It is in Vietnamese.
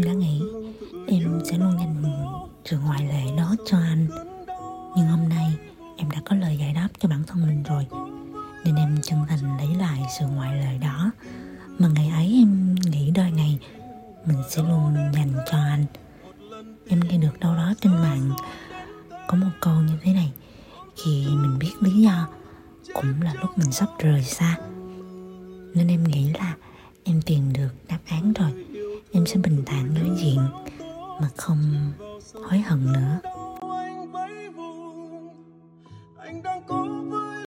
em đã nghĩ em sẽ luôn dành sự ngoại lệ đó cho anh. Nhưng hôm nay em đã có lời giải đáp cho bản thân mình rồi, nên em chân thành lấy lại sự ngoại lệ đó. Mà ngày ấy em nghĩ đời này mình sẽ luôn dành cho anh. Em nghe được đâu đó trên mạng có một câu như thế này, khi mình biết lý do, cũng là lúc mình sắp rời xa. Nên em nghĩ là em tìm được đáp án rồi sẽ bình thản đối diện mà không hối hận nữa.